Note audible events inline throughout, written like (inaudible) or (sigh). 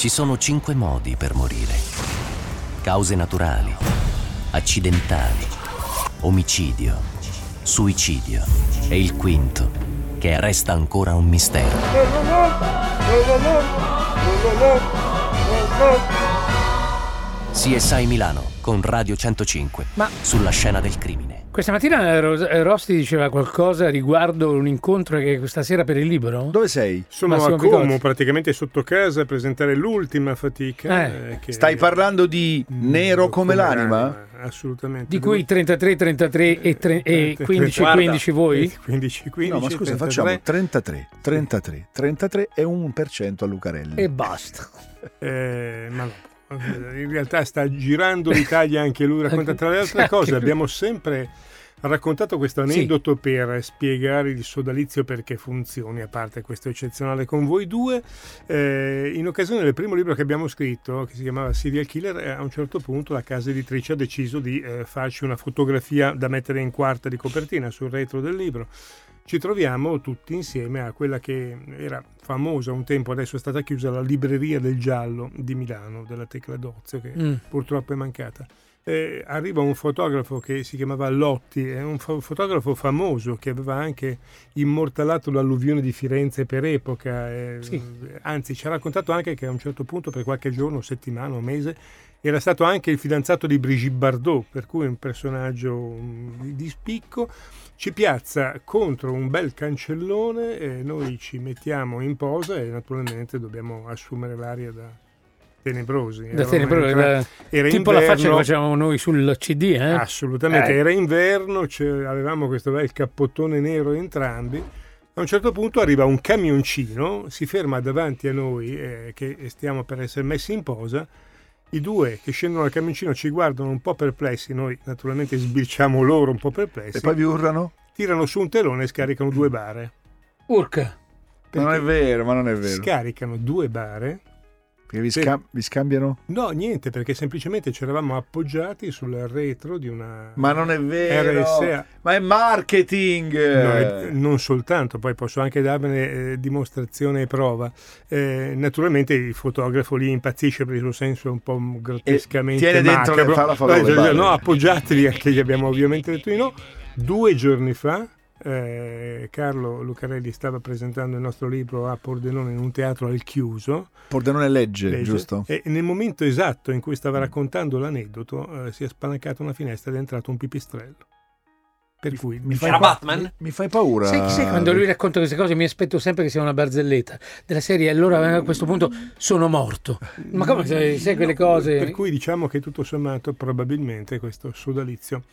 Ci sono cinque modi per morire. Cause naturali, accidentali, omicidio, suicidio e il quinto, che resta ancora un mistero. CSI Milano con Radio 105 Ma- sulla scena del crimine. Questa mattina Ros- eh, Rosti diceva qualcosa riguardo un incontro che questa sera per il libro? Dove sei? Sono Massimo a Como, Picozzi. praticamente sotto casa a presentare l'ultima fatica. Eh. eh, che- Stai parlando di Nero come l'anima? Assolutamente. Di cui 33, 33 e, tre- e 15, Guarda, 15 voi? 15, 15, No, ma scusa, 33. facciamo 33, 33, 33 e 1% a Lucarelli. E basta. Eh, ma no. In realtà sta girando l'Italia anche lui, racconta tra le altre cose, abbiamo sempre raccontato questo Sì. aneddoto per spiegare il sodalizio perché funzioni, a parte questo eccezionale con voi due. Eh, in occasione del primo libro che abbiamo scritto, che si chiamava Serial Killer, eh, a un certo punto la casa editrice ha deciso di eh, farci una fotografia da mettere in quarta di copertina sul retro del libro. Ci troviamo tutti insieme a quella che era famosa un tempo, adesso è stata chiusa, la libreria del giallo di Milano, della Tecla Dozio, che Mm. purtroppo è mancata. Eh, arriva un fotografo che si chiamava Lotti, è un fo- fotografo famoso che aveva anche immortalato l'alluvione di Firenze per epoca, eh, Sì. anzi ci ha raccontato anche che a un certo punto per qualche giorno, settimana o mese era stato anche il fidanzato di Brigitte Bardot, per cui un personaggio mm, di spicco, ci piazza contro un bel cancellone e noi ci mettiamo in posa e naturalmente dobbiamo assumere l'aria da tenebrosi. Da tenebrosi, da- era tipo la faccia che inverno. facevamo noi sul CD, eh? Assolutamente, Eh. era inverno, avevamo questo bel cappottone nero entrambi. A un certo punto arriva un camioncino, si ferma davanti a noi eh, che stiamo per essere messi in posa. I due che scendono dal camioncino ci guardano un po' perplessi, noi naturalmente sbirciamo loro un po' perplessi, E poi vi urlano? tirano su un telone e scaricano due bare. Urca. Ma non è vero, ma non è vero. Scaricano due bare Perché vi, scam- vi scambiano? No, niente, perché semplicemente ci eravamo appoggiati sul retro di una Ma non è vero. RSA. Ma è marketing. No, eh, non soltanto, poi posso anche darvene eh, dimostrazione e prova. Eh, naturalmente il fotografo lì impazzisce per il suo senso un po' grottescamente tiene dentro le- macabro. fa la foto no, appoggiatevi, anche gli abbiamo ovviamente detto di no. Due giorni fa eh, Carlo Lucarelli stava presentando il nostro libro a Pordenone in un teatro al chiuso. Pordenone legge, Legge. giusto? E nel momento esatto in cui stava raccontando l'aneddoto, eh, si è spalancata una finestra ed è entrato un pipistrello. Per cui Mi fai, pa- Batman? mi, mi fai paura. Sai, sai quando lui racconta queste cose mi aspetto sempre che sia una barzelletta della serie allora a questo punto sono morto. Ma come sai, sai quelle cose? Per cui diciamo che tutto sommato probabilmente questo sodalizio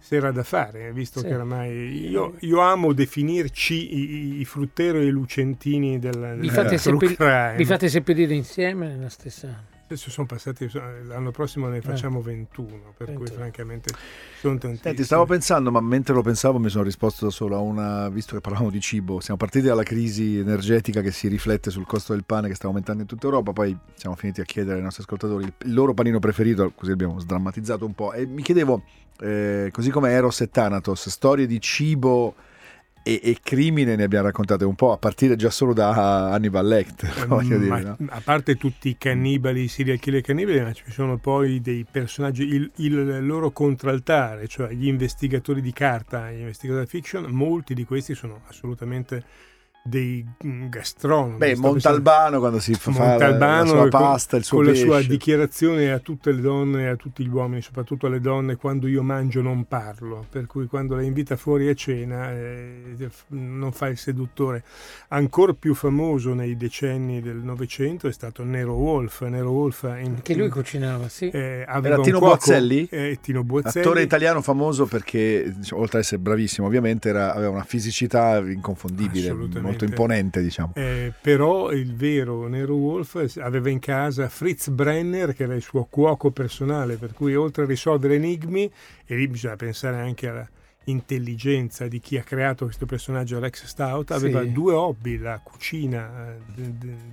s'era da fare, visto Sì. che oramai io, io amo definirci i, i fruttero e i lucentini della, Vi della fate, true seppell- crime. vi fate seppellire insieme nella stessa... Adesso sono passati, l'anno prossimo ne facciamo 21, per cui 21. francamente sono tantissimi. Senti, stavo pensando, ma mentre lo pensavo mi sono risposto da solo a una, visto che parlavamo di cibo, siamo partiti dalla crisi energetica che si riflette sul costo del pane che sta aumentando in tutta Europa, poi siamo finiti a chiedere ai nostri ascoltatori il, il loro panino preferito, così abbiamo sdrammatizzato un po', e mi chiedevo, eh, così come Eros e Thanatos, storie di cibo e, e crimine ne abbiamo raccontate un po', a partire già solo da Hannibal Lecter, (laughs) voglio dire, no? A parte tutti i cannibali, i serial killer cannibali, ma ci sono poi dei personaggi, il, il loro contraltare, cioè gli investigatori di carta, gli investigatori fiction, molti di questi sono assolutamente dei mm, gastronomi. Beh, Montalbano quando si fa la, la Montalbano sua con- pasta, il suo con pesce. la sua dichiarazione a tutte le donne e a tutti gli uomini, soprattutto alle donne, quando io mangio non parlo, per cui quando la invita fuori a cena eh, non fa il seduttore. Ancora più famoso nei decenni del Novecento è stato Nero Wolf. Nero Wolf in- Che lui cucinava, sì. eh, aveva Era Tino cuoco- Boazzelli? eh, Tino Boazzelli. Attore italiano famoso perché, oltre ad essere bravissimo, ovviamente era- aveva una fisicità inconfondibile, Assolutamente. Molto imponente, diciamo. Eh, però il vero Nero Wolf aveva in casa Fritz Brenner che era il suo cuoco personale per cui oltre a risolvere enigmi e lì bisogna pensare anche alla intelligenza di chi ha creato questo personaggio Rex Stout aveva Sì. due hobby, la cucina eh,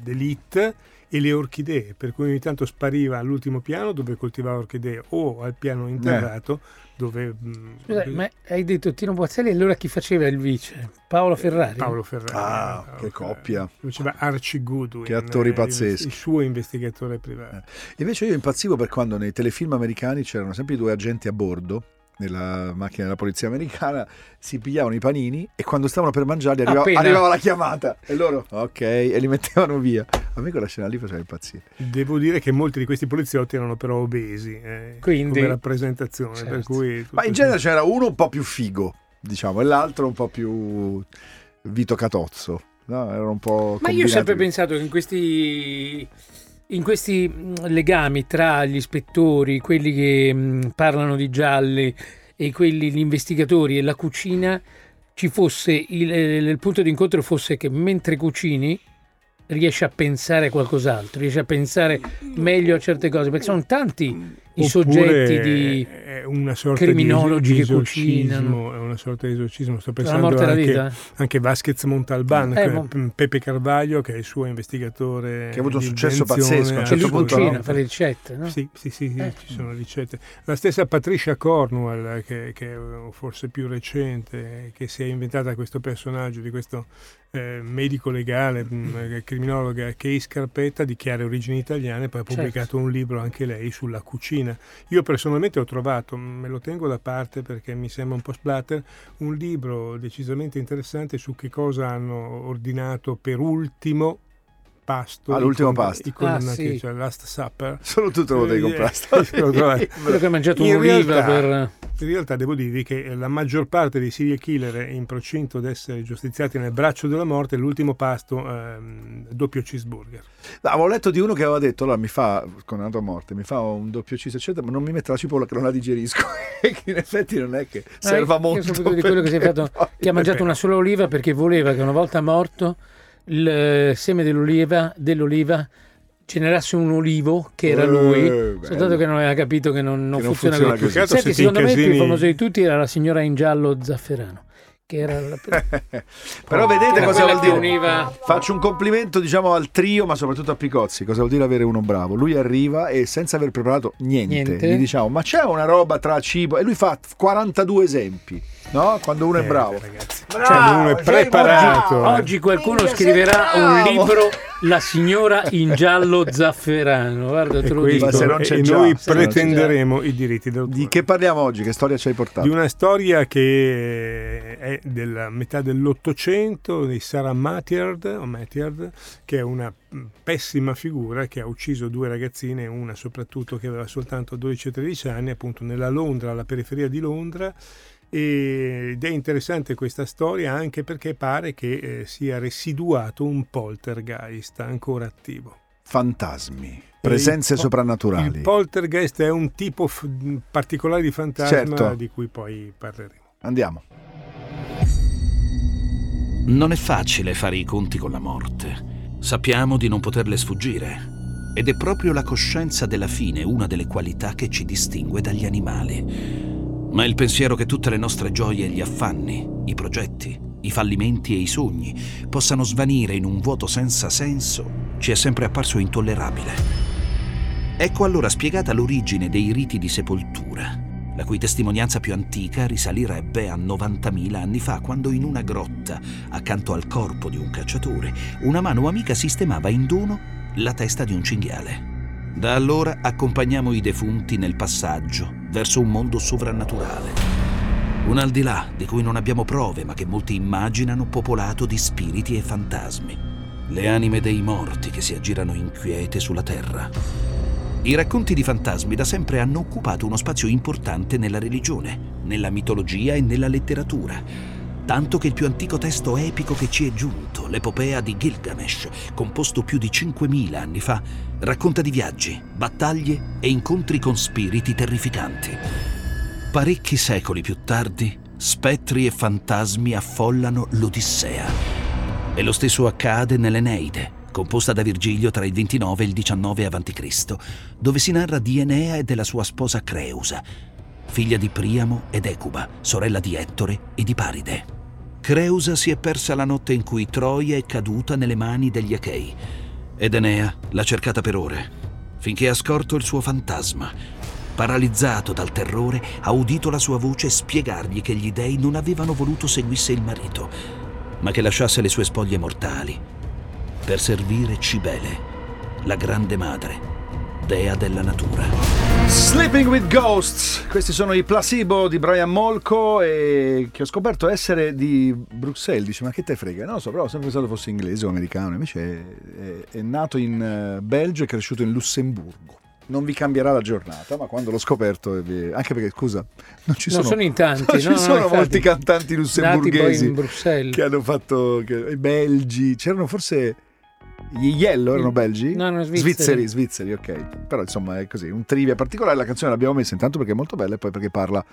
d'elite e le orchidee, per cui ogni tanto spariva all'ultimo piano dove coltivava orchidee o al piano interrato dove mm, Scusa, ma hai detto Tino Boazzelli e allora chi faceva il vice? Paolo Ferrari? Paolo Ferrari. Ah, Paolo che Ferrari. coppia. Faceva Archie Goodwin. Che attori eh, pazzeschi. Il, il suo investigatore privato. Invece io impazzivo per quando nei telefilm americani c'erano sempre i due agenti a bordo nella macchina della polizia americana, si pigliavano i panini e quando stavano per mangiarli arrivava, arrivava la chiamata e loro ok e li mettevano via. A me quella scena lì faceva impazzire. Devo dire che molti di questi poliziotti erano però obesi eh, Quindi- come rappresentazione. Certo. Per cui Ma in genere c'era uno un po' più figo, diciamo, e l'altro un po' più Vito Catozzo. No, era un po' Ma io ho sempre pensato che in questi, in questi mh, legami tra gli ispettori, quelli che mh, parlano di gialli e quelli, gli investigatori e la cucina, ci fosse il, eh, il punto di incontro fosse che mentre cucini riesci a pensare a qualcos'altro, riesci a pensare meglio a certe cose, perché sono tanti i soggetti di... è una sorta criminologi di, che esorcismo, cucinano. è una sorta di esorcismo. Sto pensando anche, vita? anche Vasquez Montalban, Eh, che- mo- Pepe Carvaglio, che è il suo investigatore. Che ha avuto un successo pazzesco, a un Che certo lui punto, cucina, no? fa le ricette, no? Sì, sì, sì, sì, Eh. ci sono ricette. La stessa Patricia Cornwell, che, che è forse più recente, che si è inventata questo personaggio di questo eh, medico legale, mh, criminologa Kay Scarpetta di chiare origini italiane, poi ha Certo. pubblicato un libro anche lei sulla cucina. Io personalmente ho trovato, me lo tengo da parte perché mi sembra un po' splatter, un libro decisamente interessante su che cosa hanno ordinato per ultimo pasto Ah, i l'ultimo con- pasto. i condannati, Ah, sì. cioè Last Supper. Solo tu te lo devi Eh, comprare. (laughs) eh. Quello che ha mangiato In un'oliva realtà- per... In realtà devo dirvi che la maggior parte dei serial killer è in procinto di essere giustiziati nel braccio della morte, l'ultimo pasto ehm, doppio cheeseburger. No, avevo letto di uno che aveva detto: allora mi fa, condannato a morte, mi fa un doppio cheese, eccetera, ma non mi mette la cipolla che non la digerisco. e (laughs) che in effetti non è che serva Ah, molto. Io di quello che si è fatto, che ha mangiato una sola oliva perché voleva che una volta morto il eh, seme dell'oliva, dell'oliva generasse un olivo che era Eh, lui, bello. soltanto che non aveva capito che non, non Che non funziona, funziona così. così. Senti, secondo me il più incasini- famoso di tutti era la signora in giallo zafferano, che era la (laughs) Però vedete era cosa vuol dire? univa- Faccio un complimento diciamo al trio, ma soprattutto a Picozzi. Cosa vuol dire avere uno bravo? Lui arriva e senza aver preparato niente, Niente. gli diciamo: Ma c'è una roba tra cibo? E lui fa 42 esempi, no? Quando uno è Eh, bravo. ragazzi. Bravo, Cioè, uno è preparato. bravo. eh. Oggi qualcuno Minchia, scriverà un libro La signora in giallo zafferano, guarda te E, lo dico. se non e c'è noi già, c'è pretenderemo i diritti d'autore. Di che parliamo oggi? Che storia ci hai portato? Di una storia che è della metà dell'Ottocento di Sarah Matyard, o Matyard, che è una pessima figura che ha ucciso due ragazzine, una soprattutto che aveva soltanto 12 o 13 anni, appunto nella Londra, alla periferia di Londra. Ed è interessante questa storia anche perché pare che eh, sia residuato un poltergeist ancora attivo. Fantasmi, presenze il soprannaturali. Il poltergeist è un tipo f- particolare di fantasma Certo. di cui poi parleremo. Andiamo. Non è facile fare i conti con la morte. Sappiamo di non poterle sfuggire. Ed è proprio la coscienza della fine una delle qualità che ci distingue dagli animali. Ma il pensiero che tutte le nostre gioie e gli affanni, i progetti, i fallimenti e i sogni possano svanire in un vuoto senza senso ci è sempre apparso intollerabile. Ecco allora spiegata l'origine dei riti di sepoltura, la cui testimonianza più antica risalirebbe a 90.000 anni fa, quando in una grotta, accanto al corpo di un cacciatore, una mano amica sistemava in dono la testa di un cinghiale. Da allora accompagniamo i defunti nel passaggio verso un mondo sovrannaturale. Un al di là di cui non abbiamo prove, ma che molti immaginano popolato di spiriti e fantasmi. Le anime dei morti che si aggirano inquiete sulla terra. I racconti di fantasmi da sempre hanno occupato uno spazio importante nella religione, nella mitologia e nella letteratura. Tanto che il più antico testo epico che ci è giunto, l'epopea di Gilgamesh, composto più di 5.000 anni fa, racconta di viaggi, battaglie e incontri con spiriti terrificanti. Parecchi secoli più tardi, spettri e fantasmi affollano l'Odissea. E lo stesso accade nell'Eneide, composta da Virgilio tra il 29 e il 19 a.C., dove si narra di Enea e della sua sposa Creusa, figlia di Priamo ed Ecuba, sorella di Ettore e di Paride. Creusa si è persa la notte in cui Troia è caduta nelle mani degli Achei ed Enea l'ha cercata per ore, finché ha scorto il suo fantasma. Paralizzato dal terrore, ha udito la sua voce spiegargli che gli dei non avevano voluto seguisse il marito, ma che lasciasse le sue spoglie mortali per servire Cibele, la grande madre, dea della natura. Sleeping with Ghosts, questi sono i placebo di Brian Molko e che ho scoperto essere di Bruxelles. Dice, ma che te frega? Non lo so, però ho sempre pensato fosse inglese o americano, invece è, è, è nato in eh, Belgio e cresciuto in Lussemburgo. Non vi cambierà la giornata, ma quando l'ho scoperto, vi- anche perché scusa, non ci Non sono, sono in tanti, non ci no, no, sono infatti. molti cantanti lussemburghesi in che hanno fatto che- i belgi, c'erano forse gli Yellow erano belgi? No, no, svizzeri. svizzeri, svizzeri, ok. Però insomma è così, un trivia particolare. La canzone l'abbiamo messa intanto perché è molto bella e poi perché parla,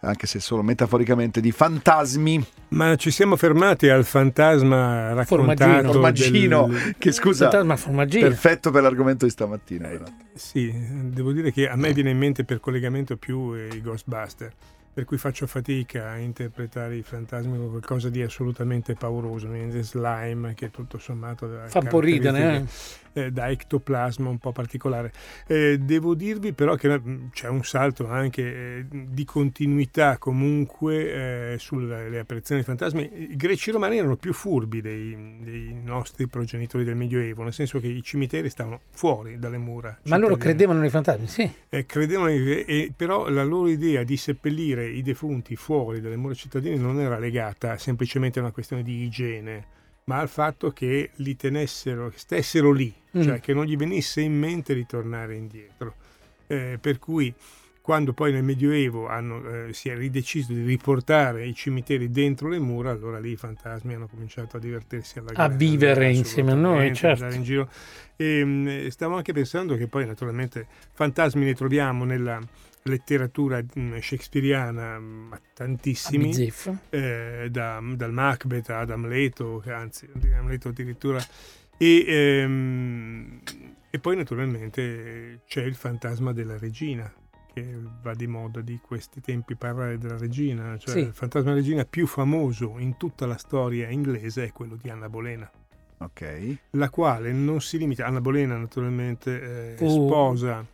anche se solo metaforicamente, di fantasmi. Ma ci siamo fermati al fantasma raccontato Formaggino, del- che scusa, Fantasma formaggino. perfetto per l'argomento di stamattina. però. Sì, devo dire che a me viene in mente per collegamento più eh, i Ghostbuster, per cui faccio fatica a interpretare i fantasmi come qualcosa di assolutamente pauroso, viene slime che tutto sommato Fa un po' ridere, eh? eh, da ectoplasma un po' particolare. Eh, devo dirvi però che mm, c'è un salto anche eh, di continuità comunque eh, sulle apparizioni dei fantasmi. I greci romani erano più furbi dei, dei nostri progenitori del Medioevo, nel senso che i cimiteri stavano fuori dalle mura. Ma loro credevano nei fantasmi, sì. Eh, credevano però la loro idea di seppellire i defunti fuori dalle mura cittadine non era legata semplicemente a una questione di igiene, ma al fatto che li tenessero, stessero lì, Mm. cioè che non gli venisse in mente di tornare indietro. Eh, per cui quando poi nel Medioevo hanno, eh, si è rideciso di riportare i cimiteri dentro le mura, allora lì i fantasmi hanno cominciato a divertirsi alla A vivere grande, insieme a noi, certo. andare in giro. E, mh, stavo anche pensando che poi naturalmente fantasmi ne troviamo nella letteratura mh, shakespeariana mh, ma tantissimi, eh, da- dal Macbeth ad Amleto, anzi Amleto addirittura, e, ehm, e poi naturalmente c'è il fantasma della regina che va di moda di questi tempi parlare della regina, cioè Sì. il fantasma della regina più famoso in tutta la storia inglese è quello di Anna Bolena. Ok. la quale non si limita, Anna Bolena naturalmente eh, Fu- sposa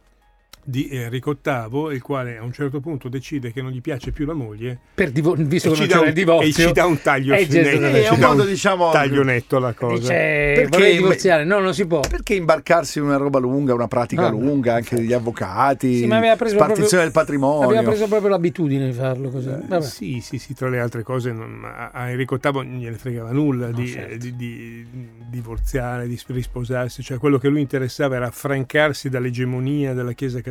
di Enrico VIII, il quale a un certo punto decide che non gli piace più la moglie Per divo- visto e che ci, non dà c'era un, il divorzio, e ci dà un taglio Eh, netto, è un modo, diciamo, taglio netto alla cosa. dice Perché- vorrei divorziare. No, non si può. Perché imbarcarsi in una roba lunga, una pratica No, lunga, anche degli avvocati, Sì, ma aveva preso spartizione proprio- del patrimonio. Abbiamo preso proprio l'abitudine di farlo così. Eh, Vabbè. Sì, sì, sì, tra le altre cose non- a Enrico VIII non gliene fregava nulla No, di, certo. eh, di- di divorziare, di risposarsi, cioè quello che lui interessava era affrancarsi dall'egemonia della Chiesa Cattolica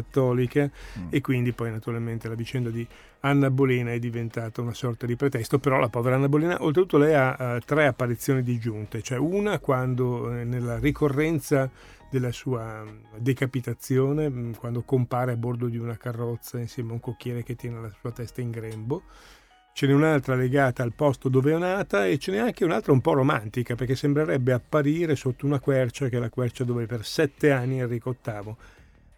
Mm. e quindi poi naturalmente la vicenda di Anna Bolena è diventata una sorta di pretesto, però la povera Anna Bolena oltretutto lei ha eh, tre apparizioni disgiunte, cioè una quando eh, nella ricorrenza della sua mh, decapitazione, mh, quando compare a bordo di una carrozza insieme a un cocchiere che tiene la sua testa in grembo. Ce n'è un'altra legata al posto dove è nata e ce n'è anche un'altra un po' romantica perché sembrerebbe apparire sotto una quercia che è la quercia dove per sette anni Enrico VIII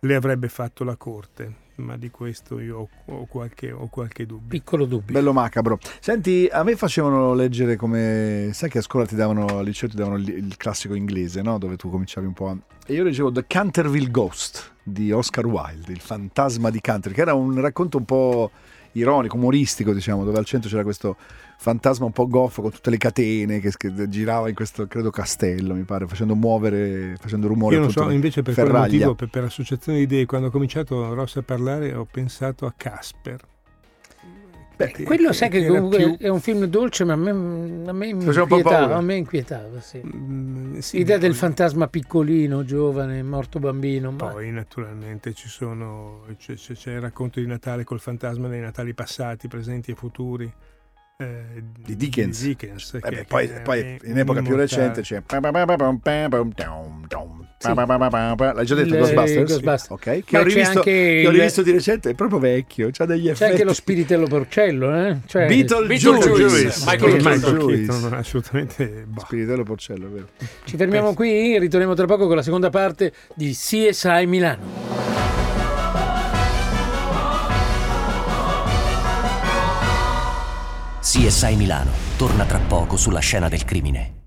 le avrebbe fatto la corte, ma di questo io ho, qualche, ho qualche dubbio. Piccolo dubbio. Bello macabro. Senti, a me facevano leggere come. Sai che a scuola ti davano, al liceo ti davano il, il classico inglese, no? Dove tu cominciavi un po' a. E io leggevo The Canterville Ghost di Oscar Wilde, il fantasma di Canterville, che era un racconto un po' ironico, umoristico, diciamo, dove al centro c'era questo fantasma un po' goffo con tutte le catene che, che girava in questo, credo, castello, mi pare, facendo muovere, facendo rumore. Io non so, invece per ferraglia. motivo, per, per associazione di idee, quando ho cominciato Ross a parlare ho pensato a Casper. Beh, Quello sai che comunque più- è un film dolce, ma a me, a me inquietava. A me inquietava, sì. Mm, sì, L'idea del poi- fantasma piccolino, giovane, morto bambino. Ma... Poi naturalmente ci sono, c'è, c'è- c'è il racconto di Natale col fantasma dei Natali passati, presenti e futuri. eh, Di Dickens. di Dickens, Eh che- beh, poi, che poi in epoca più recente c'è. L'hai già detto Ghostbusters? Ghostbusters. Ok. Che Ma ho c'è rivisto, anche che ho il- rivisto di recente, è proprio vecchio. C'ha degli C'è effetti. anche lo spiritello porcello, eh? Cioè, Beetlejuice. Michael Michael. Keaton, assolutamente. boh. Spiritello porcello, vero. Ci fermiamo qui, ritorniamo tra poco con la seconda parte di CSI Milano. CSI Milano torna tra poco sulla scena del crimine.